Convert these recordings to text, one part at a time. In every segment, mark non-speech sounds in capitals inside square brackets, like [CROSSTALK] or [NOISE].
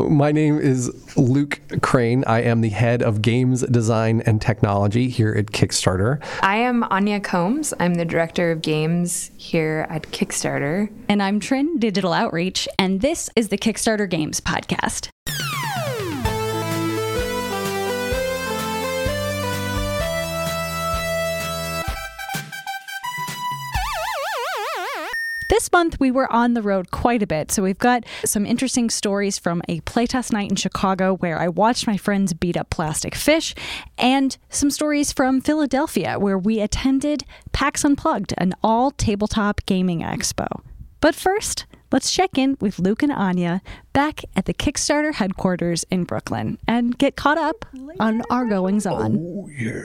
My name is Luke Crane. I am the head of games design and technology here at Kickstarter. I am Anya Combs. I'm the director of games here at Kickstarter. And I'm Trin, digital outreach, and this is the Kickstarter Games podcast. This month, we were on the road quite a bit, so we've got some interesting stories from a playtest night in Chicago where I watched my friends beat up plastic fish, and some stories from Philadelphia where we attended PAX Unplugged, an all tabletop gaming expo. But first, let's check in with Luke and Anya back at the Kickstarter headquarters in Brooklyn and get caught up on our goings on. Oh, yeah.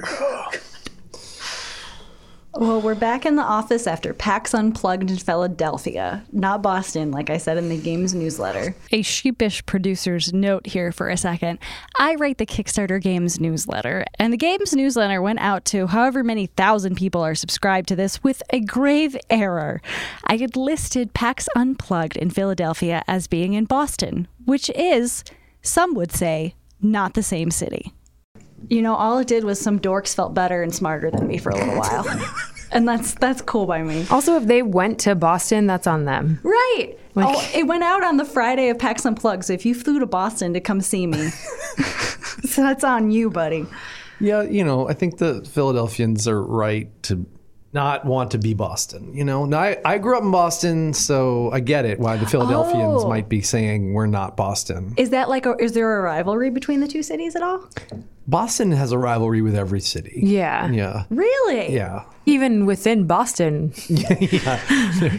Well, we're back in the office after PAX Unplugged in Philadelphia, not Boston, like I said in the games newsletter. A sheepish producer's note here for a second. I write the Kickstarter Games newsletter, and the Games newsletter went out to however many thousand people are subscribed to this with a grave error. I had listed PAX Unplugged in Philadelphia as being in Boston, which is, some would say, not the same city. You know, all it did was some dorks felt better and smarter than me for a little while. [LAUGHS] and that's that's cool by me. Also, if they went to Boston, that's on them. Right. Like, oh, it went out on the Friday of PAX Unplugged. if you flew to Boston to come see me, [LAUGHS] so that's on you, buddy. Yeah, you know, I think the Philadelphians are right to not want to be Boston. You know, now, I, I grew up in Boston, so I get it why the Philadelphians Oh. might be saying we're not Boston. Is that like a, is there a rivalry between the two cities at all? Boston has a rivalry with every city. Yeah. Yeah. Really? Yeah. Even within Boston. [LAUGHS] [LAUGHS]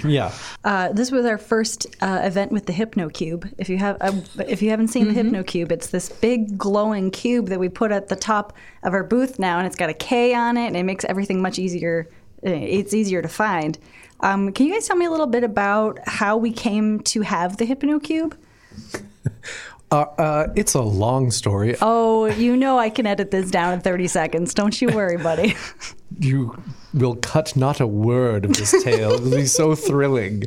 Yeah. Uh, this was our first uh, event with the HypnoCube. If you have, uh, if you haven't seen the HypnoCube, it's this big glowing cube that we put at the top of our booth now, and it's got a K on it, and it makes everything much easier. Uh, It's easier to find. Um, can you guys tell me a little bit about how we came to have the HypnoCube? [LAUGHS] Uh, uh, it's a long story. Oh, [LAUGHS] you know I can edit this down in 30 seconds. Don't you worry, buddy. [LAUGHS] You will cut not a word of this tale. It'll be so thrilling.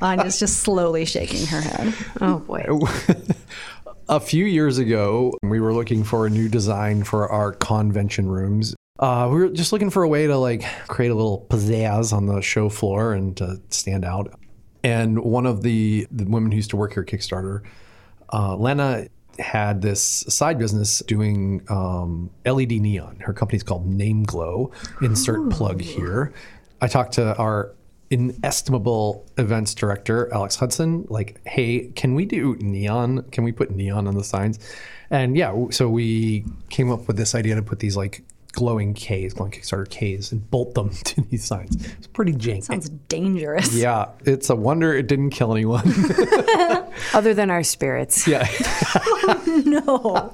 Anya's just slowly shaking her head. Oh boy. a few years ago, we were looking for a new design for our convention rooms. Uh, we were just looking for a way to like create a little pizzazz on the show floor and to stand out. And one of the, the women who used to work here at Kickstarter, uh, Lena, had this side business doing um, LED neon. Her company's called Name Glow. Insert plug here. I talked to our inestimable events director, Alex Hudson, like, hey, can we do neon? Can we put neon on the signs? And yeah, so we came up with this idea to put these like glowing Ks, glowing Kickstarter Ks, and bolt them [LAUGHS] to these signs. It's pretty janky. Sounds dangerous. yeah, it's a wonder it didn't kill anyone. [LAUGHS] Other than our spirits. yeah. [LAUGHS] No.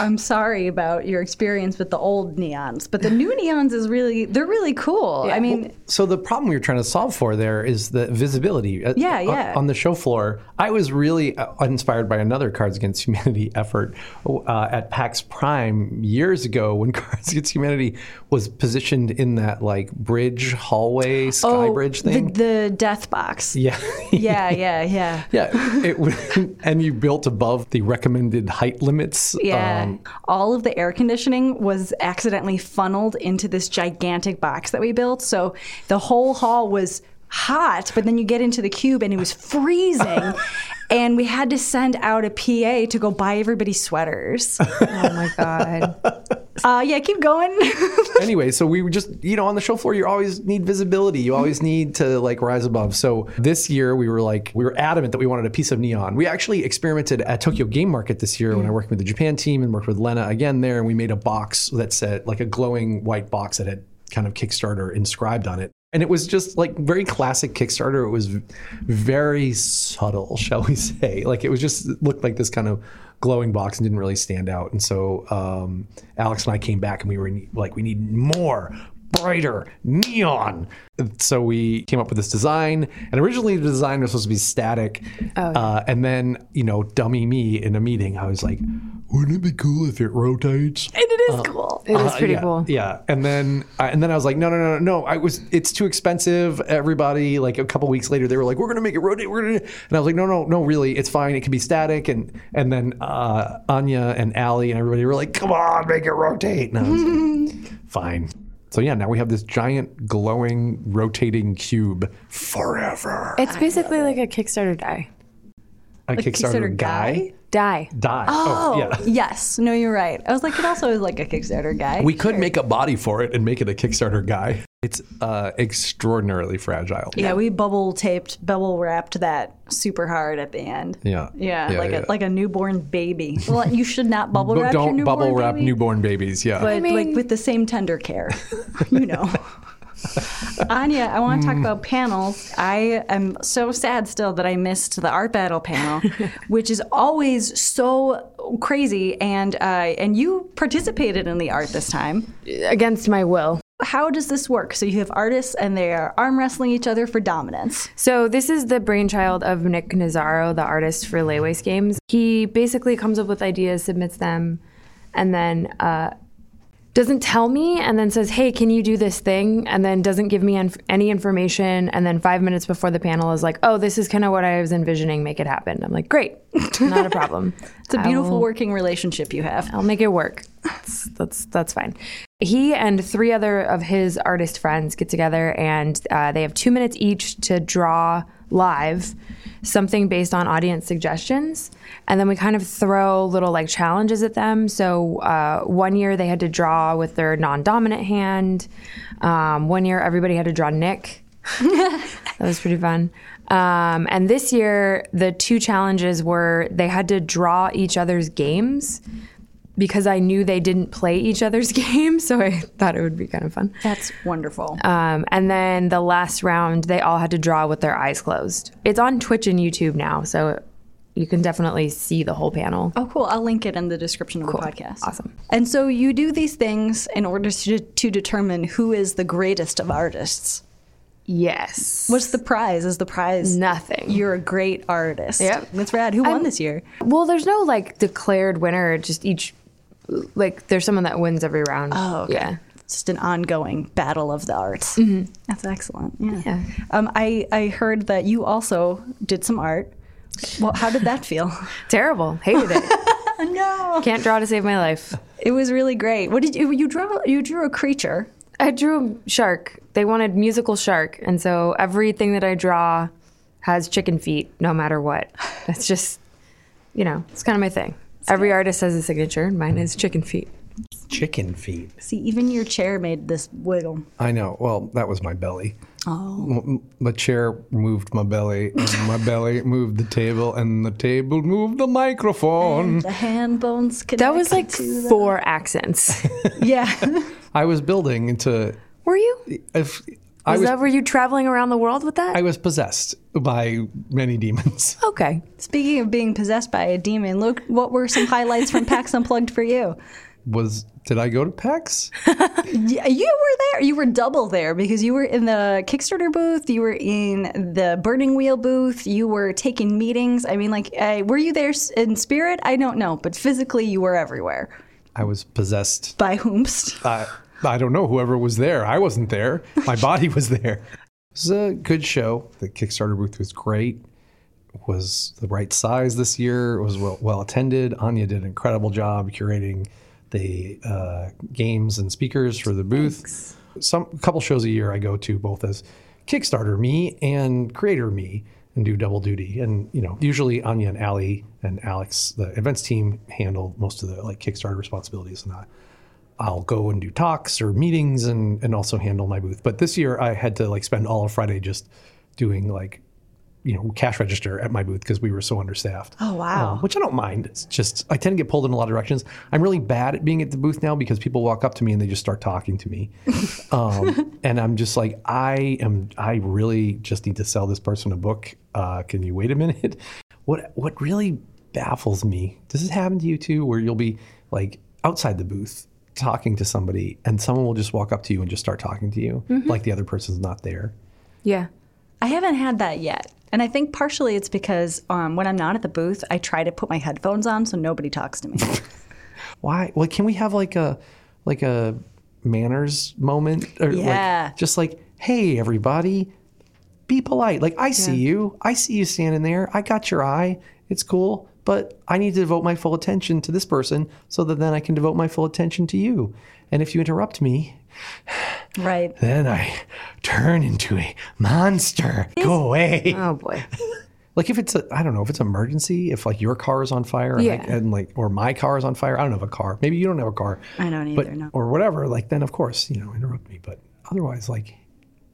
I'm sorry about your experience with the old neons, but the new neons is really, they're really cool. I mean, So the problem we were trying to solve for there is the visibility. Uh, Yeah, on- yeah. On the show floor, I was really uh, inspired by another Cards Against Humanity effort uh, at PAX Prime years ago when Cards Against Humanity was positioned in that like bridge hallway sky oh, bridge the, thing. the death box. yeah. Yeah, yeah, yeah. [LAUGHS] Yeah, it, [LAUGHS] and you built above the recommended height limits. Yeah. Um, All of the air conditioning was accidentally funneled into this gigantic box that we built. So the whole hall was hot, but then you get into the cube and it was freezing. [LAUGHS] and we had to send out a PA to go buy everybody sweaters. [LAUGHS] Oh my god. Uh, yeah, keep going. [LAUGHS] anyway, so we were just, you know, on the show floor, you always need visibility. You always need to like rise above. So this year we were like, we were adamant that we wanted a piece of neon. We actually experimented at Tokyo Game Market this year when I worked with the Japan team and worked with Lena again there. And we made a box that said, like a glowing white box that had kind of Kickstarter inscribed on it. And it was just like very classic Kickstarter. It was very subtle, [LAUGHS] shall we say. Like it was just looked like this kind of glowing box and didn't really stand out. And so um, Alex and I came back and we were like, we need more, brighter, neon. So we came up with this design. And originally the design was supposed to be static. uh, and then, you know, dummy me in a meeting, I was like, wouldn't it be cool if it rotates? and it is cool. It is Uh, pretty yeah, cool. Yeah, and then I, and then I was like, no, no, no, no. I was. It's too expensive. Everybody, like a couple weeks later, they were like, we're gonna make it rotate. We're gonna, and I was like, no, no, no, really, it's fine. It can be static. And and then uh, Anya and Allie and everybody were like, come on, make it rotate. And I was like, [LAUGHS] fine. So yeah, now we have this giant glowing rotating cube forever. It's basically like a Kickstarter die. A Kickstarter, Kickstarter guy. guy? Die. Die. Oh, yeah. [LAUGHS] yes. No, you're right. I was like, it also is like a Kickstarter guy. We could make a body for it and make it a Kickstarter guy. It's uh, extraordinarily fragile. yeah, we bubble taped, bubble wrapped that super hard at the end. Yeah. Yeah, like yeah. a like a newborn baby. Well, you should not [LAUGHS] bubble wrap your don't newborn bubble wrap baby, newborn babies. Yeah. but I mean- like with the same tender care, [LAUGHS] you know. [LAUGHS] Anya, I want to talk about panels. I am so sad still that I missed the art battle panel, [LAUGHS] which is always so crazy. And uh, and you participated in the art this time. Against my will. How does this work? So you have artists and they are arm wrestling each other for dominance. So this is the brainchild of Nick Nazaro, the artist for Laywaste Games. He basically comes up with ideas, submits them, and then uh, doesn't tell me, and then says, "Hey, can you do this thing?" And then doesn't give me inf- any information, and then five minutes before the panel is like, "Oh, this is kind of what I was envisioning. Make it happen." I'm like, "Great, [LAUGHS] not a problem." [LAUGHS] It's a beautiful working relationship you have. I'll make it work. That's that's that's fine. He and three other of his artist friends get together, and uh, they have two minutes each to draw live something based on audience suggestions, and then we kind of throw little like challenges at them. So uh, one year they had to draw with their non-dominant hand. Um, one year everybody had to draw Nick. [LAUGHS] that was pretty fun. Um, and this year, the two challenges were they had to draw each other's games because I knew they didn't play each other's [LAUGHS] games, so I thought it would be kind of fun. That's wonderful. Um, and then the last round, they all had to draw with their eyes closed. It's on Twitch and YouTube now, so you can definitely see the whole panel. Oh, cool. I'll link it in the description of the podcast. Awesome. And so you do these things in order to, to determine who is the greatest of artists. Yes. What's the prize? Is the prize Nothing. You're a great artist. Yep. That's rad. Who won I'm- this year? Well, there's no like declared winner. Just each, like, there's someone that wins every round. Oh, okay. Yeah. It's just an ongoing battle of the arts. That's excellent. Yeah. Yeah. Um, I, I heard that you also did some art. Well, how did that feel? [LAUGHS] Terrible. Hated it. [LAUGHS] no. Can't draw to save my life. It was really great. What did you you drew? You drew a creature. I drew a shark. They wanted musical shark, and so everything that I draw has chicken feet, no matter what. That's just, you know, it's kind of my thing. Every artist has a signature. Mine is chicken feet. Chicken feet. See, even your chair made this wiggle. I know. Well, that was my belly. Oh. M- The chair moved my belly, and my [LAUGHS] belly moved the table, and the table moved the microphone. The hand bones connect. That was like to the- four accents. [LAUGHS] yeah. [LAUGHS] I was building into. Were you? If I Was was, that were you traveling around the world with that? I was possessed by many demons. [LAUGHS] okay. Speaking of being possessed by a demon, look, what were some highlights from PAX [LAUGHS] Unplugged for you? Was did I go to PAX? [LAUGHS] Yeah, you were there. You were double there because you were in the Kickstarter booth. You were in the Burning Wheel booth. You were taking meetings. I mean, like, uh, were you there in spirit? I don't know, but physically, you were everywhere. I was possessed. By whomst? I I don't know. Whoever was there, I wasn't there. My [LAUGHS] body was there. It was a good show. The Kickstarter booth was great. Was the right size this year. It was well, well attended. Anya did an incredible job curating the uh, games and speakers for the booth. Some a couple shows a year I go to both as Kickstarter me and creator me and do double duty. And you know, usually Anya and Ali and Alex, the events team, handle most of the like Kickstarter responsibilities, and I, I'll go and do talks or meetings and and also handle my booth. But this year I had to like spend all of Friday just doing like you know cash register at my booth because we were so understaffed. Oh, wow. Um, which I don't mind. It's just I tend to get pulled in a lot of directions. I'm really bad at being at the booth now because people walk up to me and they just start talking to me, [LAUGHS] um, and I'm just like I am. I really just need to sell this person a book. Uh, can you wait a minute? [LAUGHS] What What really baffles me? Does this happen to you too, where you'll be like outside the booth talking to somebody and someone will just walk up to you and just start talking to you like the other person's not there? Yeah. I haven't had that yet. And I think partially it's because um, when I'm not at the booth, I try to put my headphones on so nobody talks to me. [LAUGHS] why? Well, can we have like a like a manners moment or Yeah. like just like, hey everybody, be polite. Like I see you. I see you standing there. I got your eye. It's cool. But I need to devote my full attention to this person so that then I can devote my full attention to you. And if you interrupt me, [SIGHS] Right. then I turn into a monster. Go away. Oh boy. [LAUGHS] Like if it's a, I don't know, if it's an emergency, if like your car is on fire and, Yeah. like, and like, or my car is on fire, I don't have a car. Maybe you don't have a car. I don't but, either, no. Or whatever. Like then of course, you know, interrupt me. But otherwise, like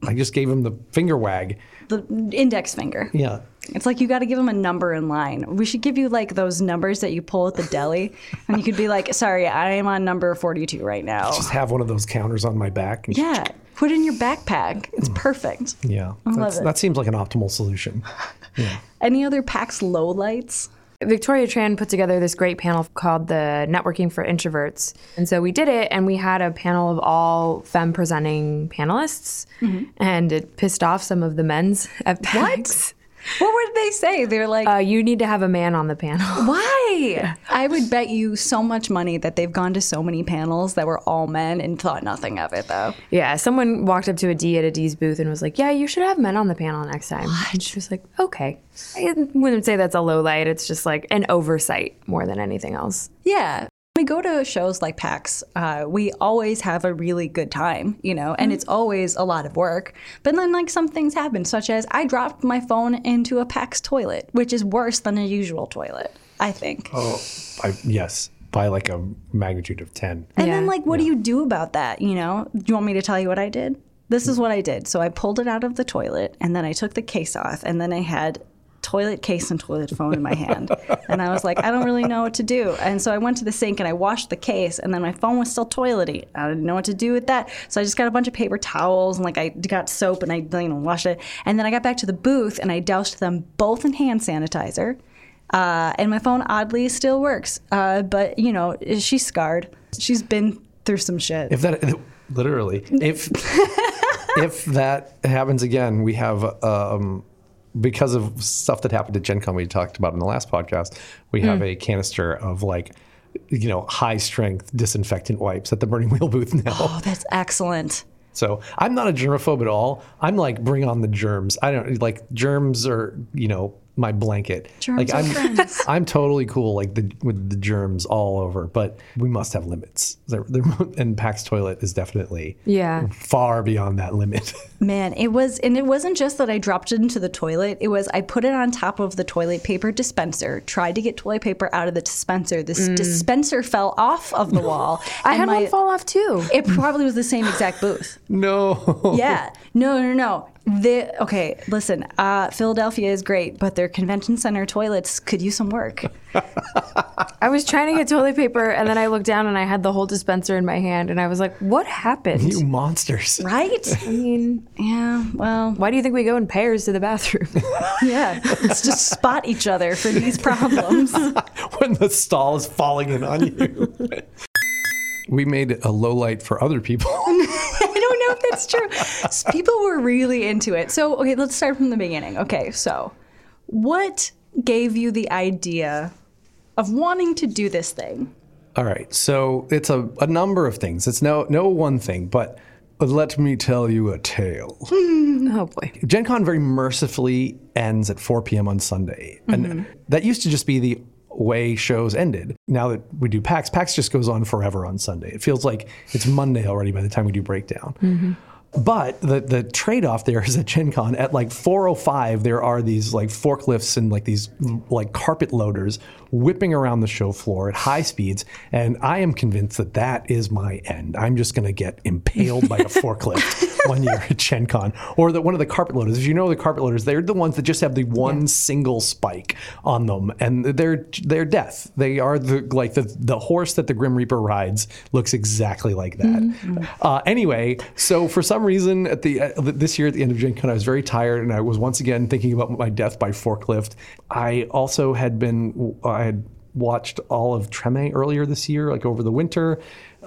I just gave him the finger wag. The index finger. Yeah. It's like you got to give them a number in line. We should give you like those numbers that you pull at the deli, and you could be like, "Sorry, I am on number forty-two right now." Just have one of those counters on my back. and- Yeah, put it in your backpack. It's perfect. Yeah. I love it. That seems like an optimal solution. [LAUGHS] Yeah. Any other PAX lowlights? Victoria Tran put together this great panel called the Networking for Introverts. And so we did it, and we had a panel of all femme presenting panelists, mm-hmm. and it pissed off some of the men's at PAX. What would they say? They're like, Uh, you need to have a man on the panel. [LAUGHS] "Why?" I would bet you so much money that they've gone to so many panels that were all men and thought nothing of it, though. Yeah, someone walked up to a D at a D's booth and was like, "Yeah, you should have men on the panel next time." And she was like, "Okay." I wouldn't say that's a low light. It's just like an oversight more than anything else. Yeah. We go to shows like PAX, uh, we always have a really good time, you know, and it's always a lot of work. But then, like, some things happen, such as I dropped my phone into a PAX toilet, which is worse than a usual toilet, I think. Oh, I, yes. By like a magnitude of 10. And Yeah. then, like, what do you do about that? You know, do you want me to tell you what I did? This is what I did. So I pulled it out of the toilet, and then I took the case off, and then I had toilet case and toilet phone in my hand. and I was like, I don't really know what to do. And so I went to the sink and I washed the case, and then my phone was still toilety. I didn't know what to do with that. So I just got a bunch of paper towels and like I got soap and I you know washed it. And then I got back to the booth and I doused them both in hand sanitizer. Uh, and my phone oddly still works. Uh, but you know, she's scarred. She's been through some shit. If that literally, if [LAUGHS] if that happens again, we have um, because of stuff that happened at Gen Con we talked about in the last podcast, we have hmm. a canister of like you know high strength disinfectant wipes at the Burning Wheel booth now. oh, that's excellent. So I'm not a germaphobe at all. I'm like bring on the germs. I don't like germs are you know my blanket. Germs like I'm friends. [LAUGHS] I'm totally cool like the with the germs all over, but we must have limits. They're, they're, [LAUGHS] and PAX toilet is definitely Yeah. far beyond that limit. [LAUGHS] Man, it was, and it wasn't just that I dropped it into the toilet. It was I put it on top of the toilet paper dispenser, tried to get toilet paper out of the dispenser. This mm. dispenser fell off of the wall. I had my- one fall off too. It probably was the same exact booth. no. Yeah. No, no, no. The, okay, listen, uh, Philadelphia is great, but their convention center toilets could use some work. [LAUGHS] I was trying to get toilet paper, and then I looked down and I had the whole dispenser in my hand, and I was like, "What happened?" You monsters. Right? [LAUGHS] I mean, Yeah, well, why do you think we go in pairs to the bathroom? [LAUGHS] yeah. Let's just spot each other for these problems. when the stall is falling in on you. we made it a low light for other people. Know if that's true. People were really into it. So, okay, let's start from the beginning. Okay, so what gave you the idea of wanting to do this thing? All right. So it's a, a number of things. It's no no one thing, but let me tell you a tale. [LAUGHS] oh boy. Gen Con very mercifully ends at 4 p.m. on Sunday. And mm-hmm. that used to just be the way shows ended. Now that we do PAX, PAX just goes on forever on Sunday. It feels like it's Monday already by the time we do breakdown. Mm-hmm. But the the trade off there [LAUGHS] is at Gen Con at like 405 there are these like forklifts and like these like carpet loaders whipping around the show floor at high speeds and I am convinced that that is my end. I'm just going to get impaled by a [LAUGHS] forklift [LAUGHS] one year at Gen Con or that one of the carpet loaders. If you know the carpet loaders, they're the ones that just have the one single spike on them and they're they're death. They are the like the the horse that the Grim Reaper rides looks exactly like that. Uh, anyway, so for some reason at the uh, this year at the end of Gen Con, I was very tired and I was once again thinking about my death by forklift. I also had been I had watched all of Treme earlier this year, like over the winter,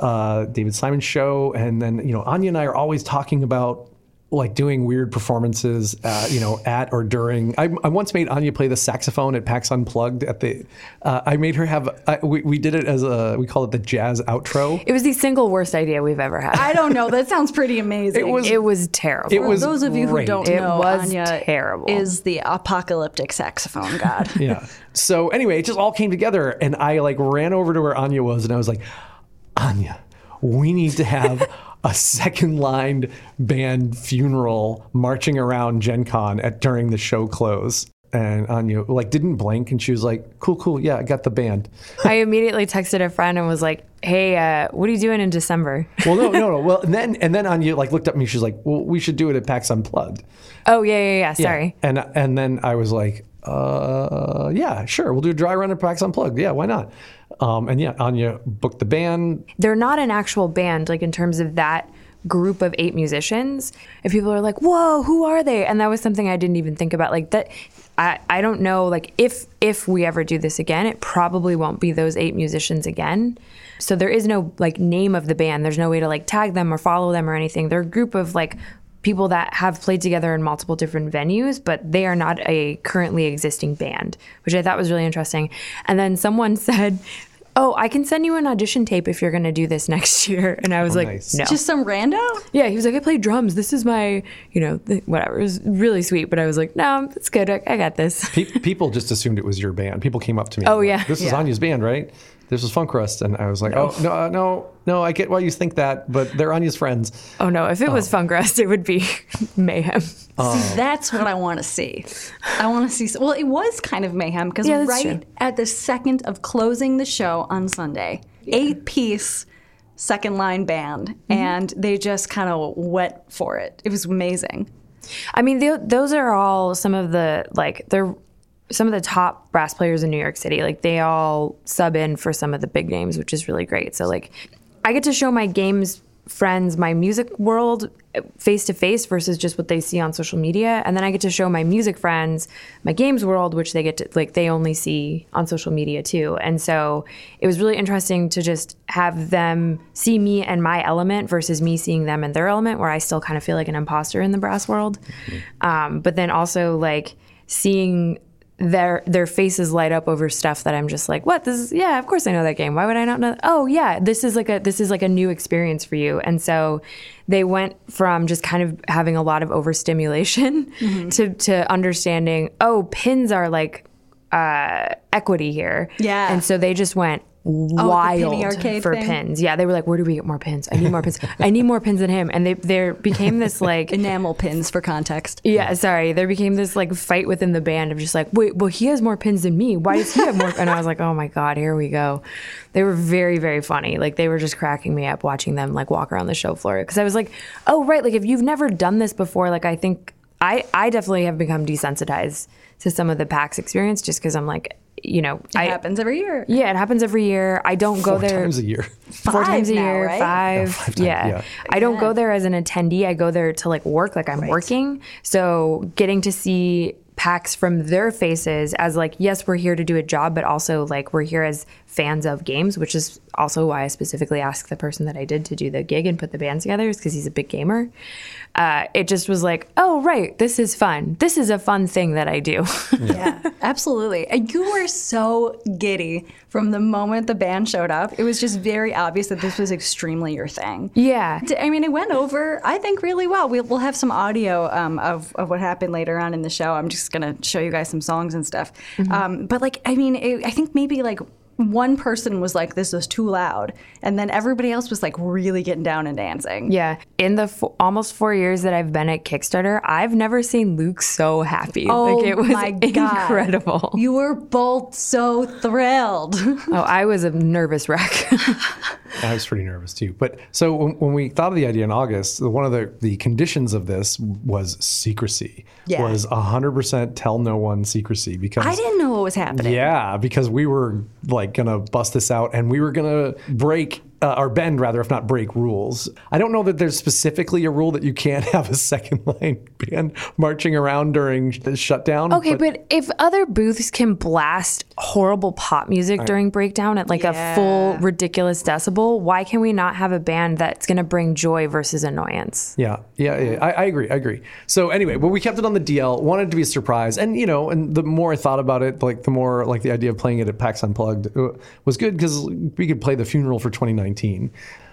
uh, David Simon's show, and then you know Anya and I are always talking about like doing weird performances, uh, you know, at or during. I, I once made Anya play the saxophone at PAX Unplugged. At the, uh, I made her have. I, we, we did it as a we call it the jazz outro. It was the single worst idea we've ever had. I don't know. That sounds pretty amazing. It was it was terrible. It For was those of you who don't It know, was Anya terrible. is the apocalyptic saxophone god. [LAUGHS] yeah. So anyway, it just all came together, and I like ran over to where Anya was, and I was like, Anya, we need to have [LAUGHS] a second lined band funeral marching around Gen Con at during the show close. And Anya like didn't blink, and she was like, "Cool, cool, yeah, I got the band." [LAUGHS] I immediately texted a friend and was like, "Hey, uh, what are you doing in December?" [LAUGHS] Well, no, no, no. Well, and then and then Anya like looked at me. She's like, "Well, we should do it at PAX Unplugged." oh yeah, yeah, yeah. Sorry. And and then I was like, uh, yeah, sure, we'll do a dry run at PAX Unplugged. Yeah, why not? Um, and yeah, Anya booked the band. They're not an actual band, like in terms of that group of eight musicians. If people are like, "Whoa, who are they?" and that was something I didn't even think about. Like that, I I don't know. Like if if we ever do this again, it probably won't be those eight musicians again. So there is no like name of the band. There's no way to like tag them or follow them or anything. They're a group of like people that have played together in multiple different venues, but they are not a currently existing band, which I thought was really interesting. And then someone [LAUGHS] said, "Oh, I can send you an audition tape if you're going to do this [LAUGHS] next year." And I was oh, like, nice. "No." Just some rando? yeah, he was like, "I play drums. This is my, you know, th- whatever." It was really sweet, but I was like, "No, it's good. I, I got this." Pe- people just assumed it was your band. People came up to me. Oh, and yeah. like, this is Yeah. Anya's band, right? This was Funk Rust, and I was like, oh no, uh, no, no. I get why you think that, but they're Anya's friends. Oh no, if it was Funk Rust, it would be [LAUGHS] mayhem. See, that's what I want to see. I want to see. Well, it was kind of mayhem because Yeah, right true. at the second of closing the show on Sunday, eight piece second line band, Mm-hmm. and they just kind of went for it. It was amazing. I mean, th- those are all some of the like they're some of the top brass players in New York City. Like they all sub in for some of the big names, which is really great. So like, I get to show my games friends my music world face to face versus just what they see on social media and then i get to show my music friends my games world which they get to like they only see on social media too and so it was really interesting to just have them see me and my element versus me seeing them and their element where i still kind of feel like an imposter in the brass world um, but then also like seeing their their faces light up over stuff that I'm just like, what? This is yeah, of course I know that game. Why would I not know? Oh yeah, this is like a this is like a new experience for you. And so they went from just kind of having a lot of overstimulation [LAUGHS] to to understanding, oh, pins are like uh, equity here. Yeah. And so they just went Oh, wild arcade for thing? pins. Yeah, they were like, where do we get more pins? I need more pins. I need more pins than him. And they there became this like [LAUGHS] Enamel pins for context. yeah, sorry. There became this like fight within the band of just like, wait, well, he has more pins than me. Why does he have more? And I was like, oh my god, here we go. They were very, very funny. Like they were just cracking me up watching them like walk around the show floor because I was like, oh right, like if you've never done this before, like I think I I definitely have become desensitized to some of the PAX experience just because I'm like, you know, It I happens every year. yeah, it happens every year. I don't go Four there times a year. [LAUGHS] four Five times a now, year, right? five. Yeah, five times, yeah. yeah. I don't go there as an attendee. I go there to like work, like I'm working. So getting to see PAX from their faces as like, yes, we're here to do a job, but also like we're here as fans of games, which is also why I specifically asked the person that I did to do the gig and put the band together, is because he's a big gamer. Uh, it just was like, oh right, this is fun. This is a fun thing that I do. [LAUGHS] Yeah, absolutely. And you were so giddy from the moment the band showed up. It was just very obvious that this was extremely your thing. yeah. I mean, it went over, I think, really well. We'll, we'll have some audio um, of, of what happened later on in the show. I'm just going to show you guys some songs and stuff. Um, but, like, I mean, it, I think maybe like one person was like, this was too loud. And then everybody else was like really getting down and dancing. Yeah, in the fo- almost four years that I've been at Kickstarter, I've never seen Luke so happy. Oh like it was my God. incredible. You were both so thrilled. [LAUGHS] oh, I was a nervous wreck. [LAUGHS] I was pretty nervous too. But so when, when we thought of the idea in August, one of the, the conditions of this was secrecy. Yeah. Was 100% tell no one secrecy because I didn't know what was happening. Yeah, because we were like gonna bust this out and we were gonna break uh, or bend rather, if not break rules. I don't know that there's specifically a rule that you can't [LAUGHS] have a second line band marching around during the shutdown. Okay, but, if other booths can blast horrible pop music during breakdown at like a full ridiculous decibel, why can we not have a band that's going to bring joy versus annoyance? Yeah, yeah, yeah. I, I agree. I agree. So anyway, well, we kept it on the DL. Wanted to be a surprise, and you know, and the more I thought about it, like the more like the idea of playing it at PAX Unplugged uh, was good because we could play the funeral for 2019.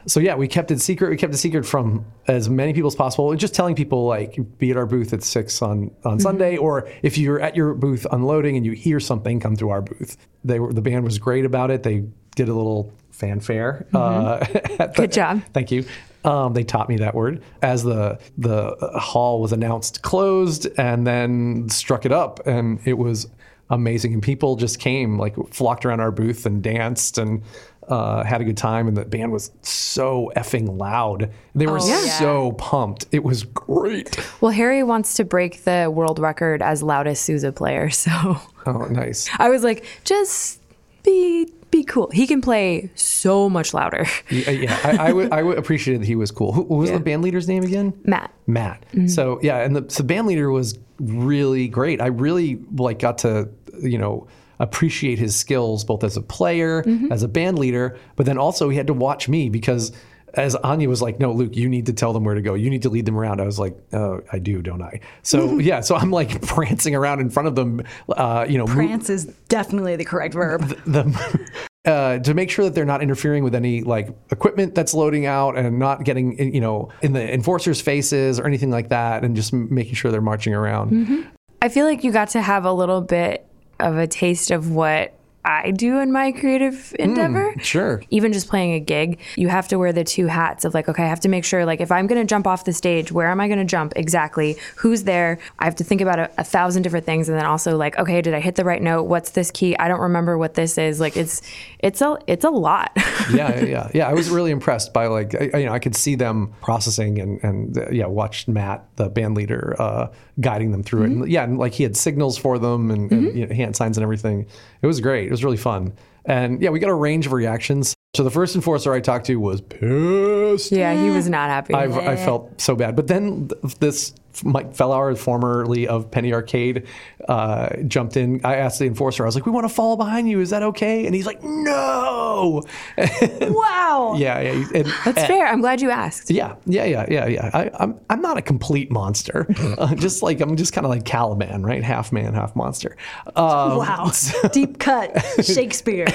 So yeah, we kept it secret. We kept it secret from as many people as possible. Just telling people like be at our booth at six on on Sunday, or if you're at your booth unloading and you hear something, come through our booth. They were the band was great about it. They did a little fanfare. Uh, [LAUGHS] at the- Good job. Thank you. Um, they taught me that word as the the hall was announced closed, and then struck it up, and it was amazing. And people just came, like flocked around our booth and danced and uh, had a good time. And the band was so effing loud. They were yeah. so pumped. It was great. Well, Harry wants to break the world record as loudest Sousa player, [LAUGHS] so Oh, nice. I was like, just be be cool. He can play so much louder. Yeah, yeah. I, I would I would appreciate that he was cool. Who, was Yeah. the band leader's name again? Matt. Matt. So yeah, and the so band leader was really great. I really like got to you know appreciate his skills both as a player, as a band leader, but then also he had to watch me because as Anya was like, no, Luke, you need to tell them where to go. You need to lead them around. I was like, oh, I do, don't I? So [LAUGHS] yeah, so I'm like [LAUGHS] prancing around in front of them, uh, you know, mo- Prance is definitely the correct verb. [LAUGHS] the uh, to make sure that they're not interfering with any like equipment that's loading out and not getting you know in the enforcers' faces or anything like that, and just m- making sure they're marching around. I feel like you got to have a little bit of a taste of what I do in my creative endeavor. Sure. Even just playing a gig, you have to wear the two hats of like, okay, I have to make sure, like, if I'm going to jump off the stage, where am I going to jump exactly? Who's there? I have to think about a, a thousand different things, and then also like, okay, did I hit the right note? What's this key? I don't remember what this is. Like, it's it's a it's a lot. [LAUGHS] yeah, yeah, yeah, yeah. I was really impressed by like I, you know I could see them processing and and uh, yeah, watched Matt, the band leader, uh, guiding them through it. And, yeah, and like he had signals for them and, and you know, hand signs and everything. It was great. It was really fun. And yeah, we got a range of reactions. So the first enforcer I talked to was pissed. yeah, he was not happy. I've, I eh. felt so bad. But then th- this Mike Fehlauer, formerly of Penny Arcade, uh, jumped in. I asked the enforcer, I was like, we want to follow behind you. Is that okay? And he's like, no. [LAUGHS] wow. yeah, yeah. and- That's and- fair. I'm glad you asked. yeah, yeah, yeah, yeah, yeah. I, I'm I'm not a complete monster. [LAUGHS] uh, just like I'm just kind of like Caliban, right? Half man, half monster. Um, Wow. [LAUGHS] Deep cut. Shakespeare.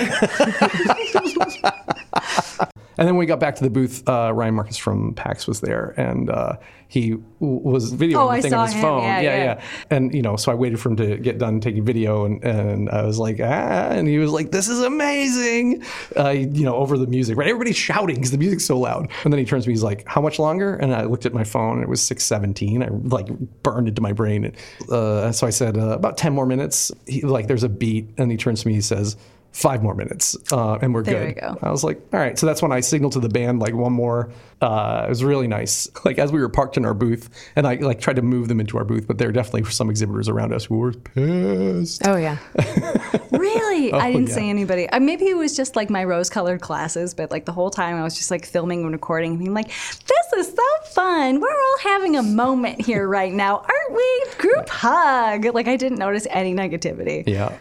And then when we got back to the booth, uh, Ryan Marcus from PAX was there, and uh, he w- was videoing Oh, the I thing saw on his him. phone. Yeah, yeah. And you know, so I waited for him to get done taking video, and, and I was like, ah, and he was like, "This is amazing," uh, you know, over the music. Right? Everybody's shouting because the music's so loud. And then he turns to me, he's like, "How much longer?" And I looked at my phone, and it was six seventeen. I like burned into my brain. Uh, so I said, uh, "About ten more minutes." He, like, there's a beat, and he turns to me, he says. Five more minutes, uh, and we're There good. we go. I was like, all right. So that's when I signaled to the band like one more. Uh, it was really nice. [LAUGHS] Like as we were parked in our booth, and I like tried to move them into our booth, but there were definitely some exhibitors around us who were pissed. Oh yeah. [LAUGHS] Really? I didn't yeah. see anybody. Uh, maybe it was just like my rose colored glasses, but like the whole time I was just like filming and recording and being like, this is so fun. We're all having a moment here right now, aren't we? Group hug. Like I didn't notice any negativity. Yeah.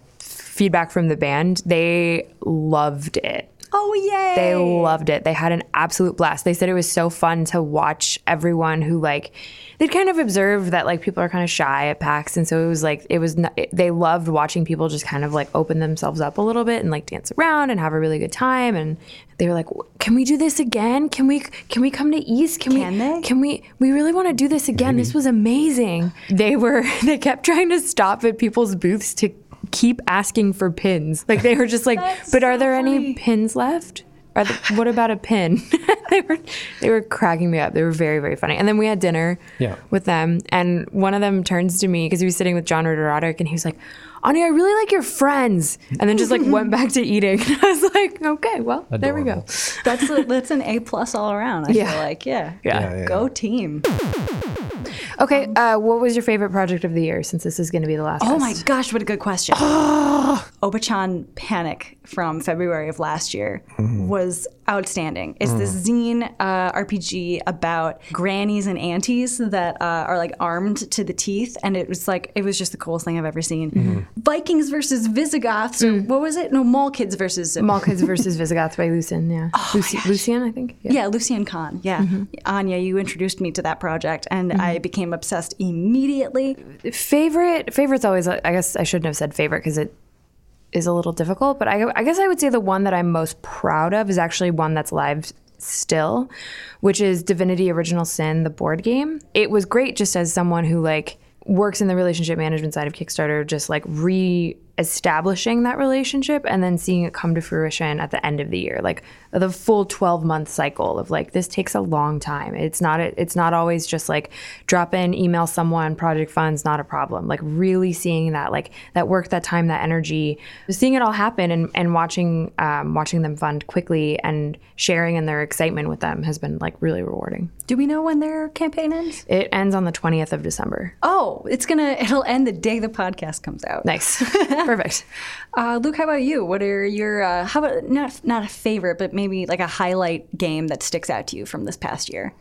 Feedback from the band, they loved it. Oh, yay. They loved it. They had an absolute blast. They said it was so fun to watch everyone who like they'd kind of observed that like people are kind of shy at PAX, and so it was like it was n- they loved watching people just kind of like open themselves up a little bit and like dance around and have a really good time. And they were like, "Can we do this again? Can we can we come to East? Can, Can we they? can we we really want to do this again? This was amazing." They were [LAUGHS] they kept trying to stop at people's booths to keep asking for pins. Like they were just like, [LAUGHS] That's "But are there funny. any pins left? Are the, what about a pin? [LAUGHS] they were they were cracking me up. They were very very funny. And then we had dinner Yeah. with them, and one of them turns to me because he was sitting with John Roderick, and he was like, "Ani, I really like your friends," and then just like went back to eating. [LAUGHS] I was like, "Okay, well, there we go." That's a, that's an A plus all around. I Yeah. feel like yeah. Yeah. Yeah, yeah. Go team. Okay, um, uh, what was your favorite project of the year since this is going to be the last? One? Oh my gosh, what a good question. [GASPS] Obachan Panic from February of last year mm-hmm. was outstanding. It's this mm. zine uh, RPG about grannies and aunties that uh, are like armed to the teeth, and it was like it was just the coolest thing I've ever seen. Mm-hmm. Vikings versus Visigoths, or mm. what was it? No, Mall Goths versus Mall Goths versus Visigoths by Lucian. Yeah, oh, Luci- Lucian, I think. Yeah, Lucian Kahn. Yeah. Mm-hmm. Anya, you introduced me to that project and I became obsessed immediately. favorite favorite's always i guess i shouldn't have said favorite because it is a little difficult but I, I guess i would say the one that i'm most proud of is actually one that's live still which is divinity original sin the board game it was great just as someone who like works in the relationship management side of kickstarter just like re establishing that relationship and then seeing it come to fruition at the end of the year like the full 12 month cycle of like this takes a long time. It's not it's not always just like drop in email someone project funds not a problem. Like really seeing that like that work that time that energy seeing it all happen and, and watching um, watching them fund quickly and sharing in their excitement with them has been like really rewarding. Do we know when their campaign ends? it ends on the 20th of december. Oh, it's gonna it'll end the day the podcast comes out. nice [LAUGHS] [LAUGHS] perfect Uh, Luke, how about you? What are your uh, how about not not a favorite, but maybe like a highlight game that sticks out to you from this past year?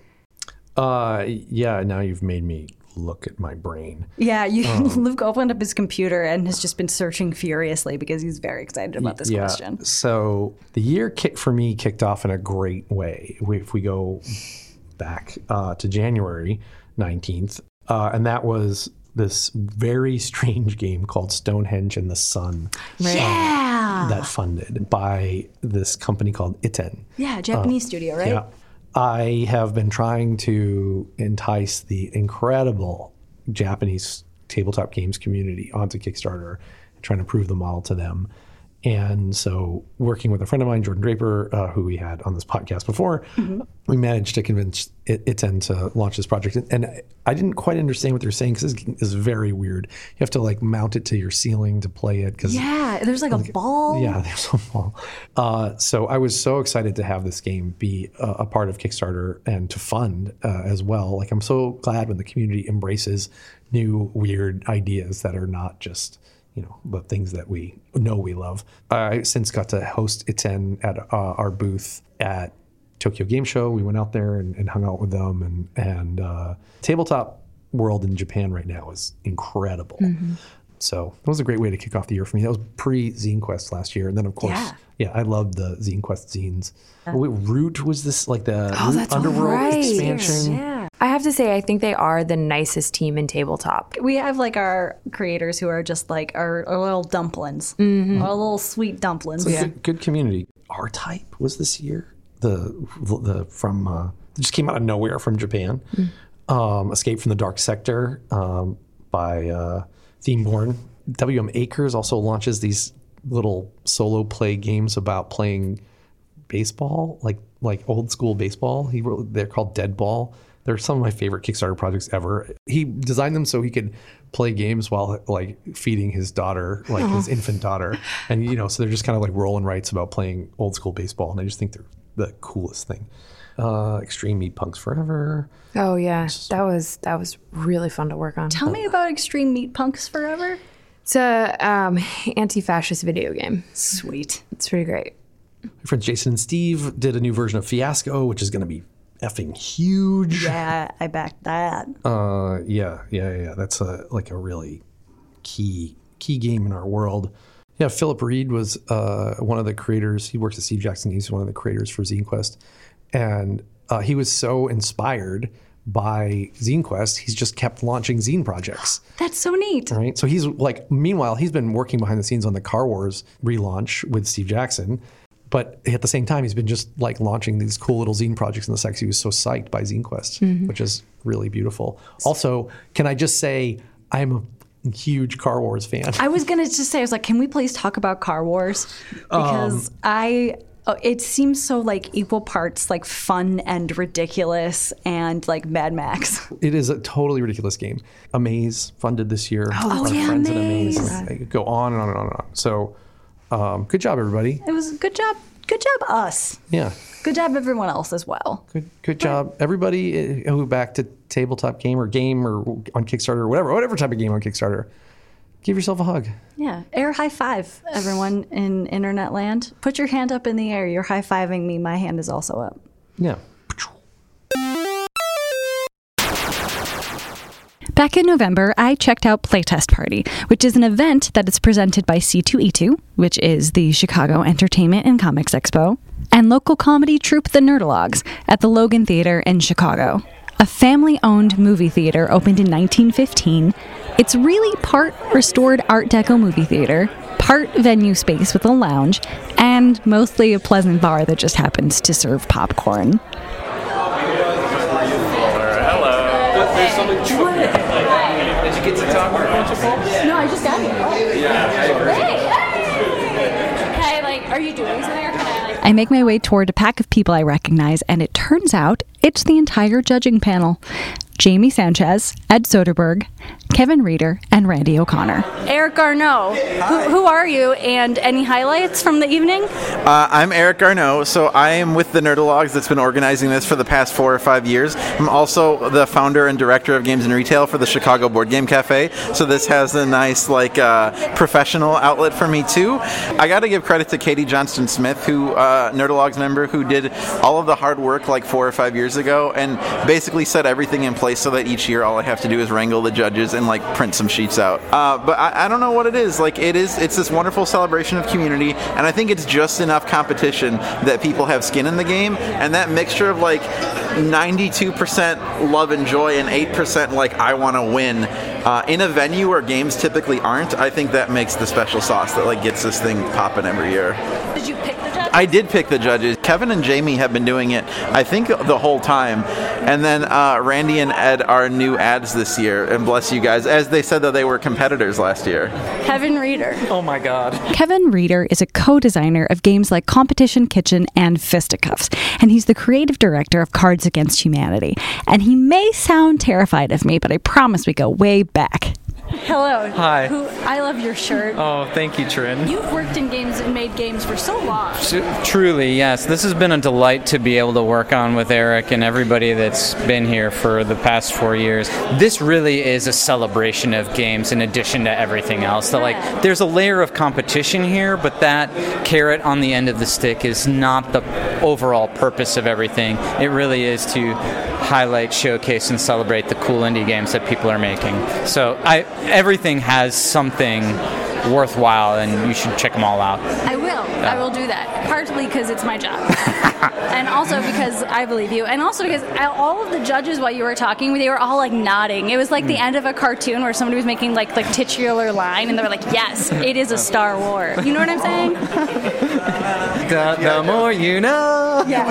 Uh, yeah. Now you've made me look at my brain. Yeah, you [LAUGHS] Luke opened up his computer and has just been searching furiously because he's very excited about this yeah. question. So the year kick for me kicked off in a great way. If we go back uh, to January 19th, uh, and that was this very strange game called Stonehenge and the Sun um, Yeah, that funded by this company called Itten. yeah, um, Japanese studio, right? Yeah. I have been trying to entice the incredible Japanese tabletop games community onto Kickstarter, trying to prove the model to them. And so, working with a friend of mine, Jordan Draper, uh, who we had on this podcast before, we managed to convince it, Itten to launch this project. And I- I didn't quite understand what they're saying because this is very weird. You have to like mount it to your ceiling to play it because Yeah, there's like a ball. yeah, [LAUGHS] there's a ball. Uh, so I was so excited to have this game be a, a part of Kickstarter and to fund uh, as well. Like I'm so glad when the community embraces new weird ideas that are not just you know the things that we know we love. I since got to host Itten at uh, our booth at Tokyo Game Show. We went out there and, and hung out with them, and and uh, tabletop world in Japan right now is incredible. So that was a great way to kick off the year for me. That was pre Zine Quest last year, and then of course, Yeah. yeah, I loved the Zine Quest zines. Wait, Root was this like the Oh, Root Underworld right. expansion? Yeah. I have to say i think they are the nicest team in tabletop We have like our creators who are just like our, our little dumplings, our little sweet dumplings. Good, good community. R Type was this year. The the from uh, just came out of nowhere from Japan. Um, Escape from the Dark Sector um, by uh, Themeborn. WM Akers also launches these little solo play games about playing baseball, like like old school baseball. He wrote, they're called Deadball. They're some of my favorite Kickstarter projects ever. He designed them so he could play games while like feeding his daughter, like his infant daughter, and you know, so they're just kind of like rolling rights about playing old school baseball, and I just think they're the coolest thing. Uh, Extreme Meat Punks Forever. oh yeah that was that was really fun to work on Tell me about Extreme Meat Punks Forever. it's a um, anti-fascist video game Sweet. it's pretty great My friends Jason and Steve did a new version of Fiasco, which is going to be effing huge. Yeah, I backed that. [LAUGHS] Uh, yeah, yeah, yeah. That's a like a really key key game in our world. Yeah, Philip Reed was uh, one of the creators. He works at Steve Jackson. He's one of the creators for Zine Quest, and uh, he was so inspired by Zine Quest, he's just kept launching zine projects. [GASPS] That's so neat. Right. So he's like, meanwhile, he's been working behind the scenes on the Car Wars relaunch with Steve Jackson. But at the same time, he's been just like launching these cool little zine projects in the sex. He was so psyched by Zine Quest, which is really beautiful. Also, can I just say, I'm a huge Car Wars fan. I was gonna just say, I was like, can we please talk about Car Wars? Because I, uh, it seems so like equal parts like fun and ridiculous and like Mad Max. [LAUGHS] It is a totally ridiculous game. Amaze funded this year. Oh, Our yeah, friends at Amaze. Amaze. Go on and on and on and on. So, um, good job, everybody. It was good job. Good job, us. Yeah. Good job, everyone else as well. Good, good job, everybody uh, who backed to tabletop game or game or on Kickstarter or whatever, whatever type of game on Kickstarter. Give yourself a hug. Yeah, air high five, everyone in internet land. Put your hand up in the air. You're high fiving me. My hand is also up. Yeah. Back in November, I checked out Playtest Party, which is an event that is presented by C2E2, which is the Chicago Entertainment and Comics Expo, and local comedy troupe The Nerdologues at the Logan Theater in Chicago. A family owned movie theater opened in 1915. It's really part restored Art Deco movie theater, part venue space with a lounge, and mostly a pleasant bar that just happens to serve popcorn. Did you get to talk with principal? No, I just got here. Hey, hey, like, are you doing something or can I like? I make my way toward a pack of people I recognize, and it turns out it's the entire judging panel. Jamie Sanchez, Ed Soderberg, Kevin Reeder, and Randy O'Connor. Eric Garneau. Who, who are you? And any highlights from the evening? Uh, I'm Eric Garneau, so I am with the Nerdologues that's been organizing this for the past four or five years. I'm also the founder and director of games and retail for the Chicago Board Game Cafe, so this has a nice like uh, professional outlet for me too. I got to give credit to Katie Johnston Smith, who uh, Nerdologues member, who did all of the hard work like four or five years ago, and basically set everything in place so that each year all I have to do is wrangle the judges and like print some sheets out. Uh, but I, I don't know what it is. Like it is, it's this wonderful celebration of community, and I think it's just enough competition that people have skin in the game, and that mixture of like 92% love and joy and 8% like I want to win. Uh, in a venue where games typically aren't, I think that makes the special sauce that like gets this thing popping every year. Did you pick judges? I did pick the judges. Kevin and Jamie have been doing it, I think, the whole time. And then uh, Randy and Ed are new ads this year, and bless you guys, as they said that they were competitors last year. Kevin Reeder. Oh my god. Kevin Reeder is a co designer of games like Competition Kitchen and Fisticuffs, and he's the creative director of Cards Against Humanity. And he may sound terrified of me, but I promise we go way back. Hello. Hi. Who, I love your shirt. Oh, thank you, Trin. You've worked in games and made games for so long. Truly, yes. This has been a delight to be able to work on with Eric and everybody that's been here for the past four years. This really is a celebration of games in addition to everything else. That like, there's a layer of competition here, but that carrot on the end of the stick is not the overall purpose of everything. It really is to highlight, showcase, and celebrate the cool indie games that people are making. So, I everything has something worthwhile, and you should check them all out. I will. I will do that. Partly because it's my job. [LAUGHS] and also because I believe you. And also because all of the judges, while you were talking, they were all like nodding. It was like the end of a cartoon where somebody was making like like titular line and they were like, yes, it is a [LAUGHS] Star Wars. You know what I'm saying? [LAUGHS] The, the more you know. Yeah.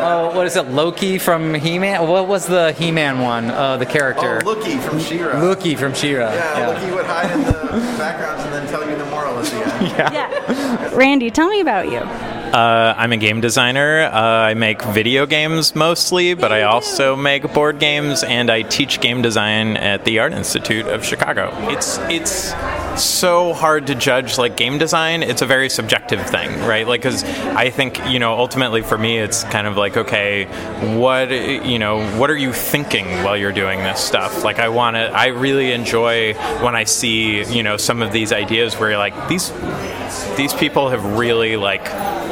Oh, what is it? Loki from He-Man. What was the He-Man one? Uh, the character. Oh, Lookie from She-Ra. Loki from She-Ra. Yeah, Lookie would hide in the backgrounds and then tell you the moral at the end. Yeah. Randy, tell me about you. Uh, I'm a game designer. Uh, I make video games mostly, but I also make board games, and I teach game design at the Art Institute of Chicago. It's it's so hard to judge like game design. It's a very subjective thing, right? Like, because I think you know, ultimately for me, it's kind of like, okay, what you know, what are you thinking while you're doing this stuff? Like, I want to. I really enjoy when I see you know some of these ideas where you're like these these people have really like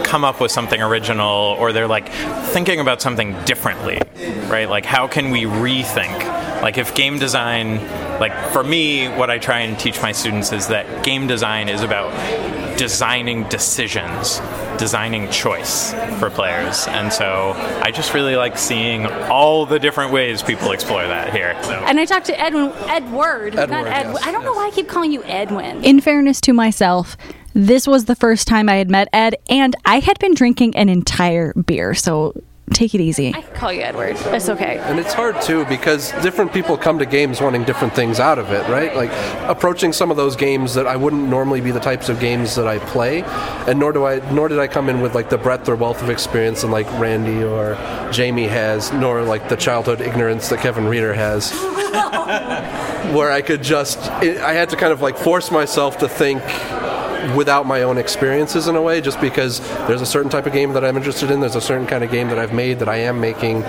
come up with something original or they're like thinking about something differently right like how can we rethink like if game design like for me what i try and teach my students is that game design is about designing decisions designing choice for players and so i just really like seeing all the different ways people explore that here so. And I talked to Edwin, Edward, not Edward, Ed. yes, I don't know why I keep calling you Edwin. In fairness to myself, this was the first time I had met Ed, and I had been drinking an entire beer, so take it easy. I can call you Edward. It's okay. And it's hard too because different people come to games wanting different things out of it, right? Like approaching some of those games that I wouldn't normally be the types of games that I play, and nor do I nor did I come in with like the breadth or wealth of experience and like Randy or Jamie has, nor like the childhood ignorance that Kevin Reeder has. [LAUGHS] where I could just I had to kind of like force myself to think without my own experiences in a way, just because there's a certain type of game that I'm interested in, there's a certain kind of game that I've made that I am making,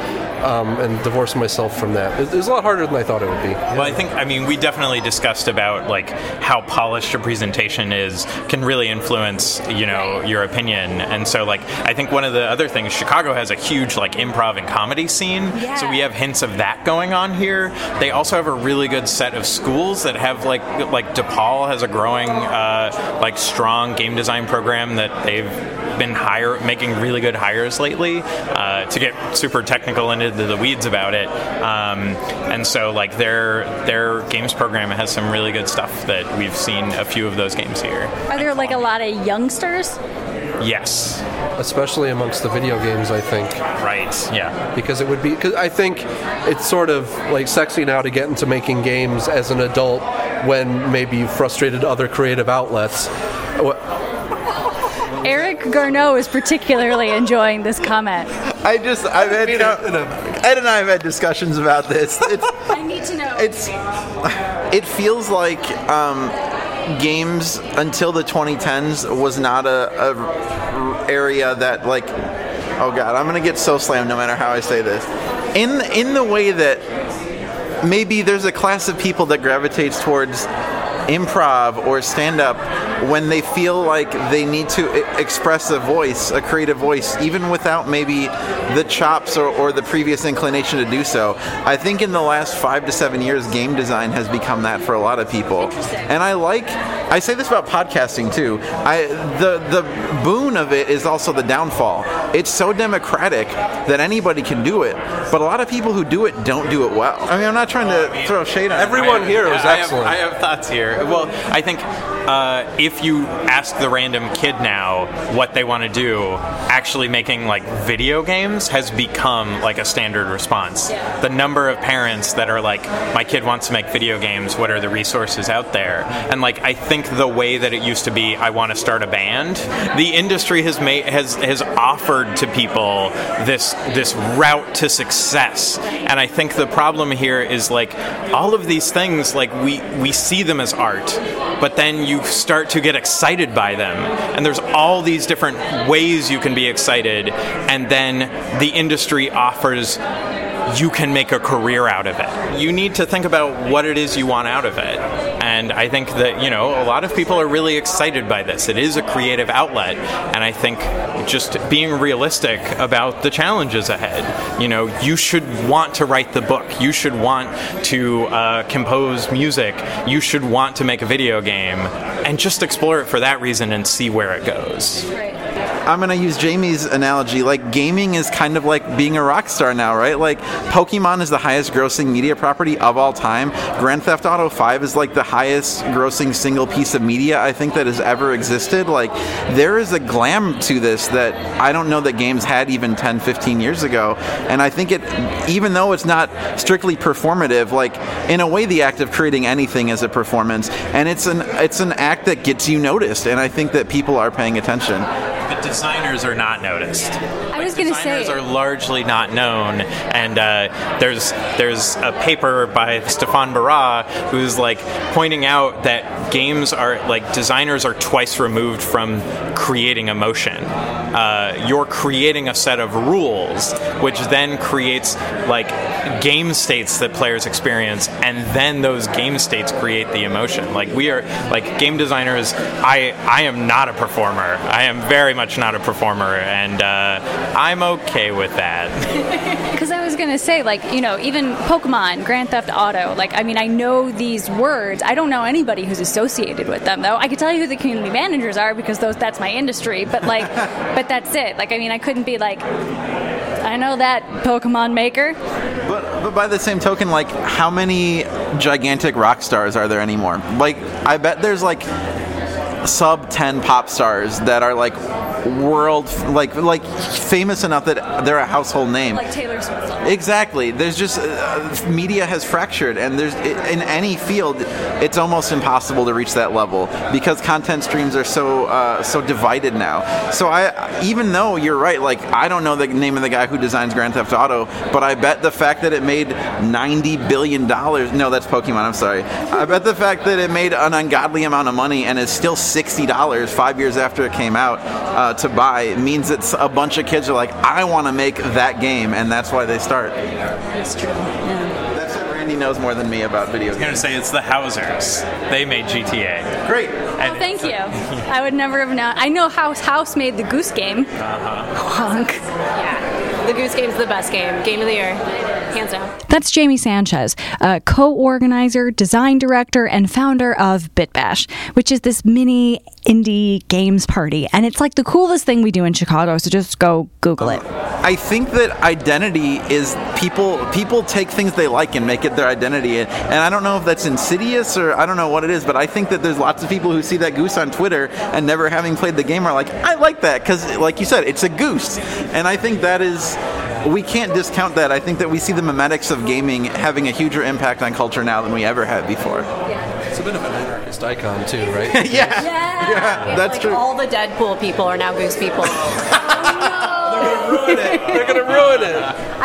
um, and divorce myself from that. It, it was a lot harder than I thought it would be. Well, I think I mean we definitely discussed about like how polished a presentation is can really influence you know your opinion, and so like I think one of the other things Chicago has a huge like improv and comedy scene, so we have hints of that going on here. They also have a really good set of schools that have like like DePaul has a growing uh, like strong game design program that they've been hire making really good hires lately uh, to get super technical into the weeds about it um, and so like their their games program has some really good stuff that we've seen a few of those games here Are there like a lot of youngsters? Yes especially amongst the video games, I think. right yeah Because it would be, because I think it's sort of like sexy now to get into making games as an adult when maybe you've frustrated other creative outlets. Eric Garneau is particularly enjoying this comment. I just, I've had, you know, Ed and I have had discussions about this. It's, [LAUGHS] I need to know. it's, it feels like um, games until the 2010s was not a, a area that like, oh god, I'm gonna get so slammed no matter how I say this. In in the way that maybe there's a class of people that gravitates towards improv or stand up when they feel like they need to e- express a voice, a creative voice, even without maybe the chops or, or the previous inclination to do so. I think in the last five to seven years, game design has become that for a lot of people. And I like, I say this about podcasting too. I the the boon of it is also the downfall. It's so democratic that anybody can do it, but a lot of people who do it don't do it well. I mean, I'm not trying to throw shade on Everyone here was I have- excellent. I have thoughts here. Well, I think uh, if you ask the random kid now what they want to do, actually making like video games has become like a standard response. The number of parents that are like, my kid wants to make video games, what are the resources out there? And like, I think the way that it used to be, I want to start a band, the industry has made has has offered to people this this route to success. And I think the problem here is like all of these things, like we we see them as art, but then you start to get excited by them, and there's all these different ways you can be excited, and then the industry offers you can make a career out of it. You need to think about what it is you want out of it. And I think that, you know, a lot of people are really excited by this. It is a creative outlet. And I think just being realistic about the challenges ahead. You know, you should want to write the book. You should want to uh, compose music. You should want to make a video game. And just explore it for that reason and see where it goes. I'm gonna use Jamie's analogy. Like gaming is kind of like being a rock star now, right? Like Pokemon is the highest grossing media property of all time. Grand Theft Auto 5 is like the highest grossing single piece of media I think that has ever existed. Like there is a glam to this that I don't know that games had even 10, 15 years ago. And I think it, even though it's not strictly performative, like in a way, the act of creating anything is a performance, and it's an it's an act that gets you noticed. And I think that people are paying attention. Designers are not noticed. I was going to say. designers are largely not known, and uh, there's there's a paper by Stefan Barra who's like pointing out that games are like designers are twice removed from creating emotion. Uh, you're creating a set of rules, which then creates like game states that players experience, and then those game states create the emotion. Like we are like game designers. I I am not a performer. I am very much not a performer, and uh, I'm okay with that. [LAUGHS] Because I was gonna say, like, you know, even Pokemon, Grand Theft Auto, like, I mean, I know these words. I don't know anybody who's associated with them, though. I could tell you who the community managers are because those that's my industry. But like, [LAUGHS] but that's it. Like, I mean, I couldn't be like, I know that Pokemon maker. But, but by the same token, like, how many gigantic rock stars are there anymore? Like, I bet there's like sub 10 pop stars that are like world like like famous enough that they're a household name Like Taylor Swift. Exactly. There's just uh, media has fractured, and there's in any field, it's almost impossible to reach that level because content streams are so uh, so divided now. So I, even though you're right, like I don't know the name of the guy who designs Grand Theft Auto, but I bet the fact that it made ninety billion dollars. No, that's Pokemon. I'm sorry. I bet the fact that it made an ungodly amount of money and is still sixty dollars five years after it came out uh, to buy means it's a bunch of kids are like, I want to make that game, and that's why they start. That's true. That's what Randy knows more than me about video games. I'm gonna say it's the Housers. They made GTA. Great. Oh, thank you. [LAUGHS] I would never have known. I know House House made the Goose Game. Uh huh. Honk. Yeah, the Goose Game's the best game. Game of the year, hands down. That's Jamie Sanchez, a co organizer, design director, and founder of BitBash, which is this mini indie games party. And it's like the coolest thing we do in Chicago, so just go Google it. I think that identity is people people take things they like and make it their identity. And I don't know if that's insidious or I don't know what it is, but I think that there's lots of people who see that goose on Twitter and never having played the game are like, I like that because, like you said, it's a goose. And I think that is we can't discount that. I think that we see the memetics of gaming having a huger impact on culture now than we ever have before. It's a bit of an anarchist icon too, right? [LAUGHS] yeah. Yeah, that's like true. All the Deadpool people are now Goose people. [LAUGHS] Oh, [LAUGHS] They're gonna ruin it. They're gonna ruin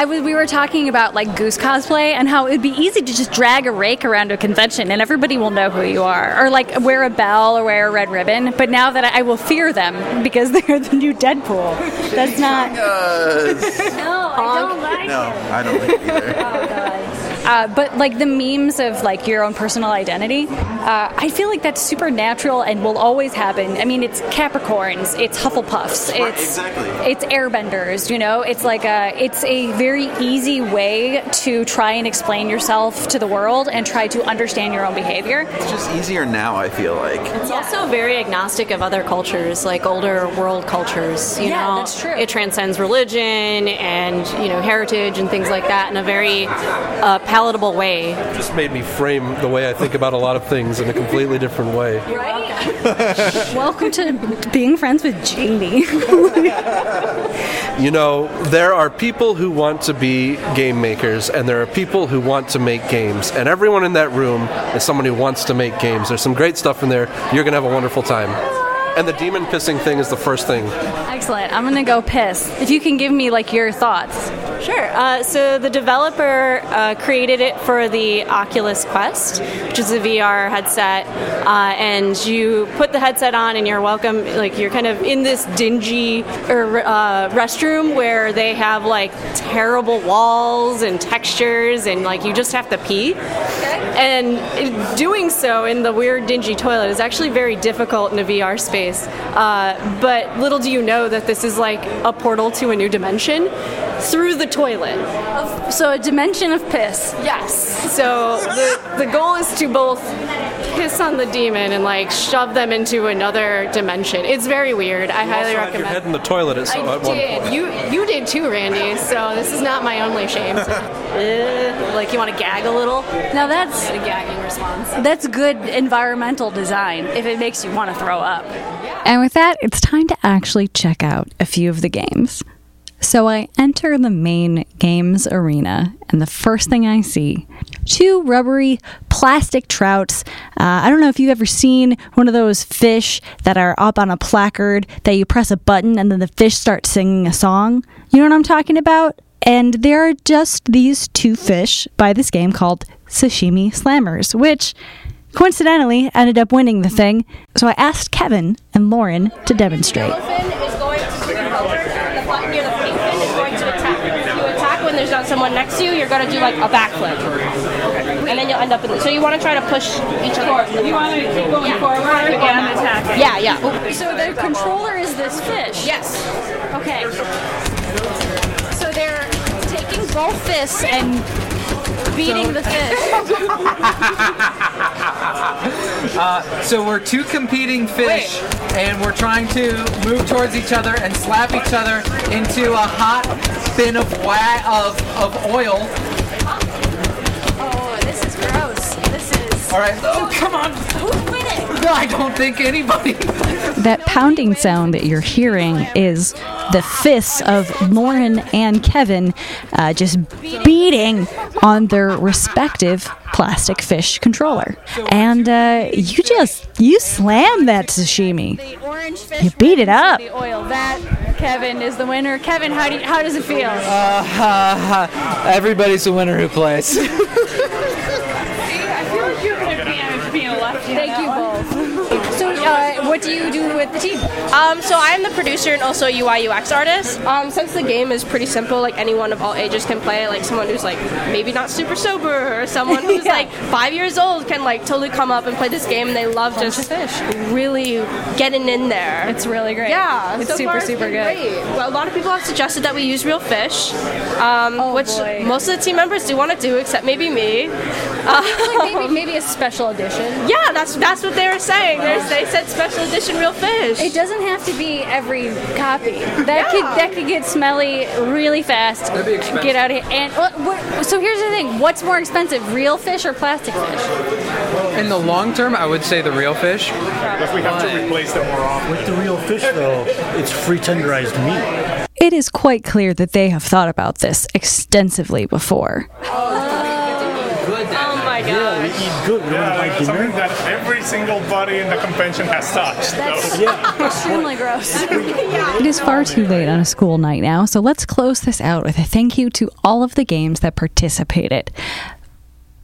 I was, we were talking about like Goose cosplay and how it would be easy to just drag a rake around a convention and everybody will know who you are, or like wear a bell or wear a red ribbon. But now that I, I will fear them because [LAUGHS] they're the new Deadpool. That's not. no, I don't like No, I don't think either. Oh, Uh, but like the memes of like your own personal identity, uh, I feel like that's super natural and will always happen. I mean, it's Capricorns, it's Hufflepuffs, Right, it's exactly. it's Airbenders. You know, it's like a it's a very easy way to try and explain yourself to the world and try to understand your own behavior. It's just easier now, I feel like. It's also very agnostic of other cultures, like older world cultures. You Yeah, know, that's true. It transcends religion and you know heritage and things like that in a very uh, palatable way. Just made me frame the way I think about a lot of things in a completely different way. Right? [LAUGHS] Welcome to being friends with Jamie. You know, there are people who want to be game makers, and there are people who want to make games. And everyone in that room is someone who wants to make games. There's some great stuff in there. You're going to have a wonderful time. And the demon pissing thing is the first thing. Excellent. I'm gonna go piss. If you can give me like your thoughts. Sure. Uh, so the developer uh, created it for the Oculus Quest, which is a VR headset, uh, and you put the headset on, and you're welcome. Like you're kind of in this dingy er, uh, restroom where they have like terrible walls and textures, and like you just have to pee. Okay. And doing so in the weird dingy toilet is actually very difficult in a VR space. Uh, but little do you know that this is like a portal to a new dimension through the toilet. So a dimension of piss. Yes. So the the goal is to both piss on the demon and like shove them into another dimension. It's very weird. I highly Also had your recommend. head in the toilet at, some, I at one did. point. You you did too, Randy. So this is not my only shame. Uh, [LAUGHS] like you want to gag a little? Now that's a gagging response. that's good environmental design if it makes you want to throw up. And with that, it's time to actually check out a few of the games. So I enter the main games arena, and the first thing I see two rubbery plastic trouts. Uh, I don't know if you've ever seen one of those fish that are up on a placard that you press a button and then the fish starts singing a song. You know what I'm talking about? And there are just these two fish by this game called Sashimi Slammers, which coincidentally ended up winning the thing. So I asked Kevin and Lauren to demonstrate. Elephant is going to the button near the pavement is going to attack. You attack when there's not someone next to you. You're going to do like a backflip, and then you'll end up in. The, so you want to try to push each other. You want to keep going forward and attack. Yeah, yeah. So the controller is this fish. Yes. Okay. So they're taking both fists and beating the fish. [LAUGHS] Uh, so we're two competing fish, and we're trying to move towards each other and slap each other into a hot bin of wa- of of oil. Oh, this is gross. This is. All right. Oh, come on. Who's winning? No, [LAUGHS] I don't think anybody. [LAUGHS] That pounding sound that you're hearing is the fists of Lauren and Kevin uh, just beating on their respective plastic fish controller. And uh, you just, you slam that sashimi. You beat it up. The oil. That Kevin is the winner. Kevin, how do you, how does it feel? Uh, uh, [LAUGHS] everybody's the winner who plays. I feel like you're gonna be being left. Thank you both. So uh, what do you do with the team? Um, so I am the producer and also UI UX artist. Um, since the game is pretty simple, like anyone of all ages can play. Like someone who's like maybe not super sober or someone who's [LAUGHS] Yeah. like five years old can like totally come up and play this game. and They love Fun just fish. really getting in there. It's really great. Yeah, It's so super, it's super good. Great. Well, a lot of people have suggested that we use real fish, um, Oh, which boy. most of the team members do want to do, except maybe me. Uh, like maybe maybe a special edition. yeah, that's that's what they were saying. There's, they said special edition real fish. It doesn't have to be every copy. That could that could get smelly really fast. That'd be expensive. Get out of here. And what, what, so here's the thing: what's more expensive, real fish or plastic fish? In the long term, I would say the real fish. If we have to replace them more often. With the real fish, though, it's free tenderized meat. It is quite clear that they have thought about this extensively before. Oh my Yeah, we eat good. We Yeah, don't like like something dinner. that every single body in the convention has touched. That's so. Yeah. [LAUGHS] extremely gross. [LAUGHS] It is far too late on a school night now, so let's close this out with a thank you to all of the games that participated.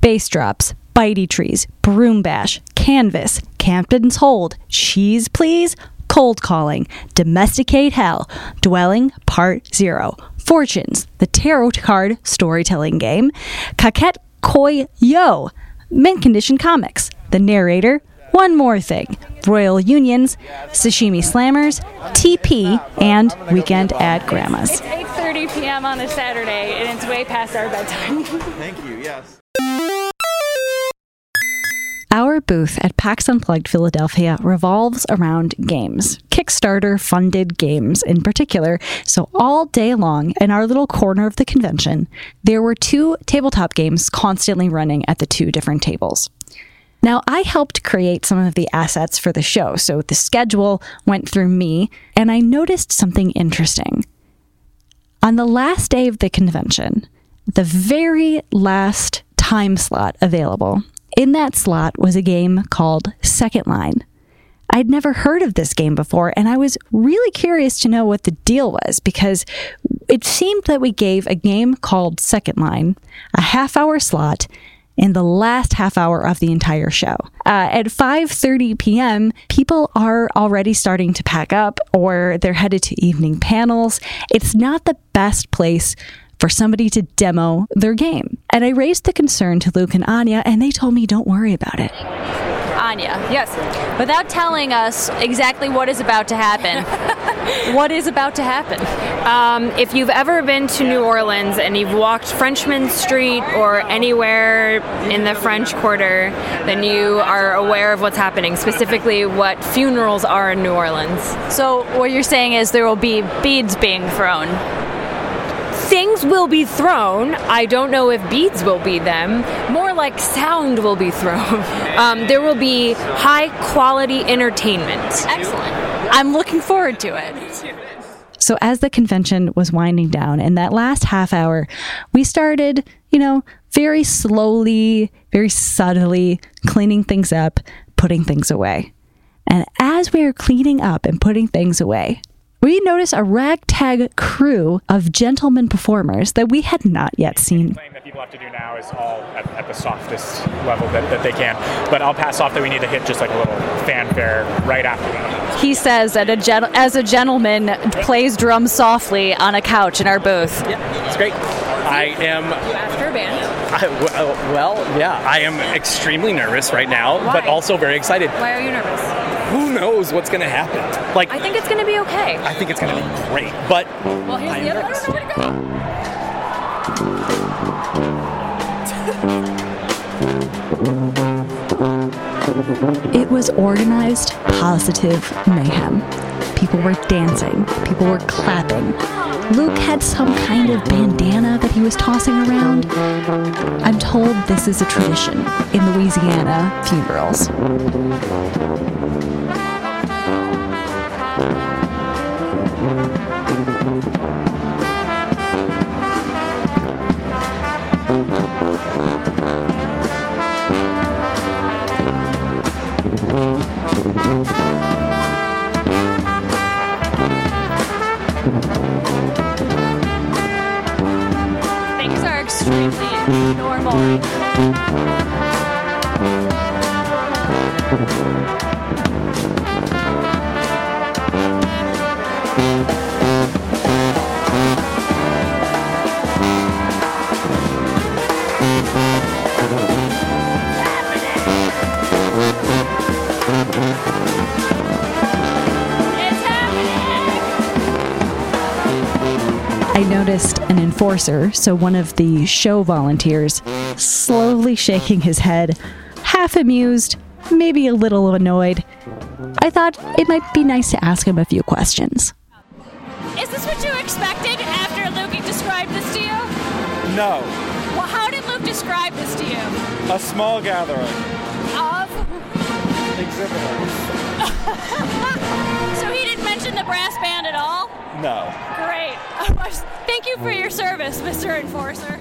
Bass Drops, Bitey Trees, Broom Bash, Canvas, Campton's Hold, Cheese Please, Cold Calling, Domesticate Hell, Dwelling Part Zero, Fortunes, the Tarot Card Storytelling Game, Coquette Koi Yo, Mint Condition Comics, The Narrator, One More Thing, Royal Unions, Sashimi Slammers, TP, and Weekend at Grandma's. It's 8:30 p.m. on a Saturday, and it's way past our bedtime. Thank you. Yes. Our booth at PAX Unplugged Philadelphia revolves around games, Kickstarter funded games in particular. So, all day long in our little corner of the convention, there were two tabletop games constantly running at the two different tables. Now, I helped create some of the assets for the show, so the schedule went through me, and I noticed something interesting. On the last day of the convention, the very last time slot available, in that slot was a game called Second Line. I'd never heard of this game before, and I was really curious to know what the deal was because it seemed that we gave a game called Second Line a half hour slot in the last half hour of the entire show. Uh, at 5:30 p.m., people are already starting to pack up or they're headed to evening panels. It's not the best place for somebody to demo their game. And I raised the concern to Luke and Anya and they told me don't worry about it. Anya, yes. Without telling us exactly what is about to happen, [LAUGHS] what is about to happen? Um, if you've ever been to New Orleans and you've walked Frenchmen Street or anywhere in the French Quarter, then you are aware of what's happening, specifically what funerals are in New Orleans. So what you're saying is there will be beads being thrown. Things will be thrown. I don't know if beads will be them. More like sound will be thrown. [LAUGHS] Um, there will be high quality entertainment. Excellent. I'm looking forward to it. So as the convention was winding down in that last half hour, we started, you know, very slowly, very subtly cleaning things up, putting things away. And as we were cleaning up and putting things away, we notice a ragtag crew of gentlemen performers that we had not yet seen. thing that people have to do now is all at, at the softest level that, that they can. But I'll pass off that we need to hit just like a little fanfare right after that. He says that a gen- as a gentleman plays drums softly on a couch in our booth. Yeah, It's great. I am. After a band. I, w- uh, well, yeah, I am extremely nervous right now, but also very excited. Why are you nervous? Who knows what's going to happen? Like, I think it's going to be okay. I think it's going to be great, but Well, here's I the am other nervous. one. Where'd it go? It was organized, positive mayhem. People were dancing, people were clapping. Luke had some kind of bandana that he was tossing around. I'm told this is a tradition in Louisiana funerals. [LAUGHS] enforcer, so one of the show volunteers, slowly shaking his head, half amused, maybe a little annoyed. I thought it might be nice to ask him a few questions. Is this what you expected after Luke described this to you? No. Well, how did Luke describe this to you? A small gathering. Of? Exhibitors. [LAUGHS] so he didn't mention the brass band at all? No. Great. [LAUGHS] Oh, Thank you for your service, Mr. Enforcer.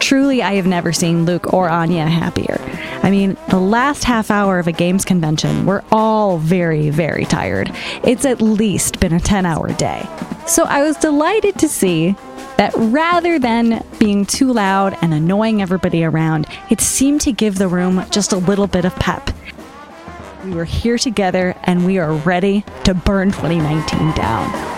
Truly, I have never seen Luke or Anya happier. I mean, the last half hour of a games convention, we're all very, very tired. It's at least been a 10 hour day. So I was delighted to see that rather than being too loud and annoying everybody around, it seemed to give the room just a little bit of pep. We were here together and we are ready to burn 2019 down.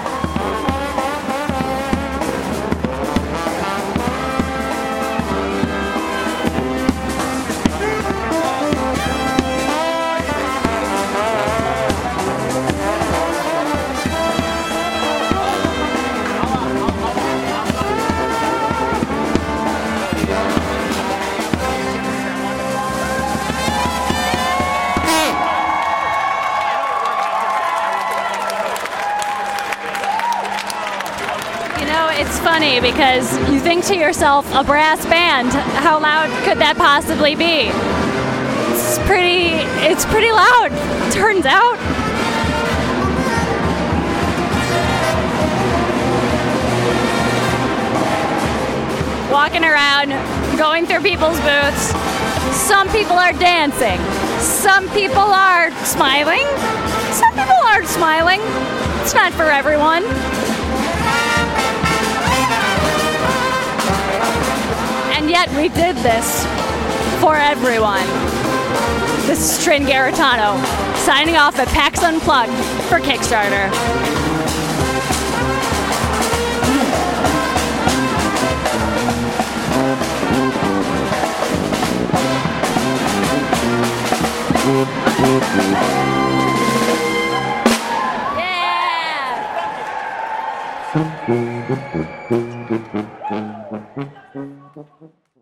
Funny because you think to yourself, a brass band, how loud could that possibly be? It's pretty it's pretty loud, turns out. Walking around, going through people's booths. Some people are dancing. Some people are smiling. Some people aren't smiling. It's not for everyone. And yet we did this for everyone. This is Trin Garitano signing off at PAX Unplugged for Kickstarter. Yeah. Mm-hmm.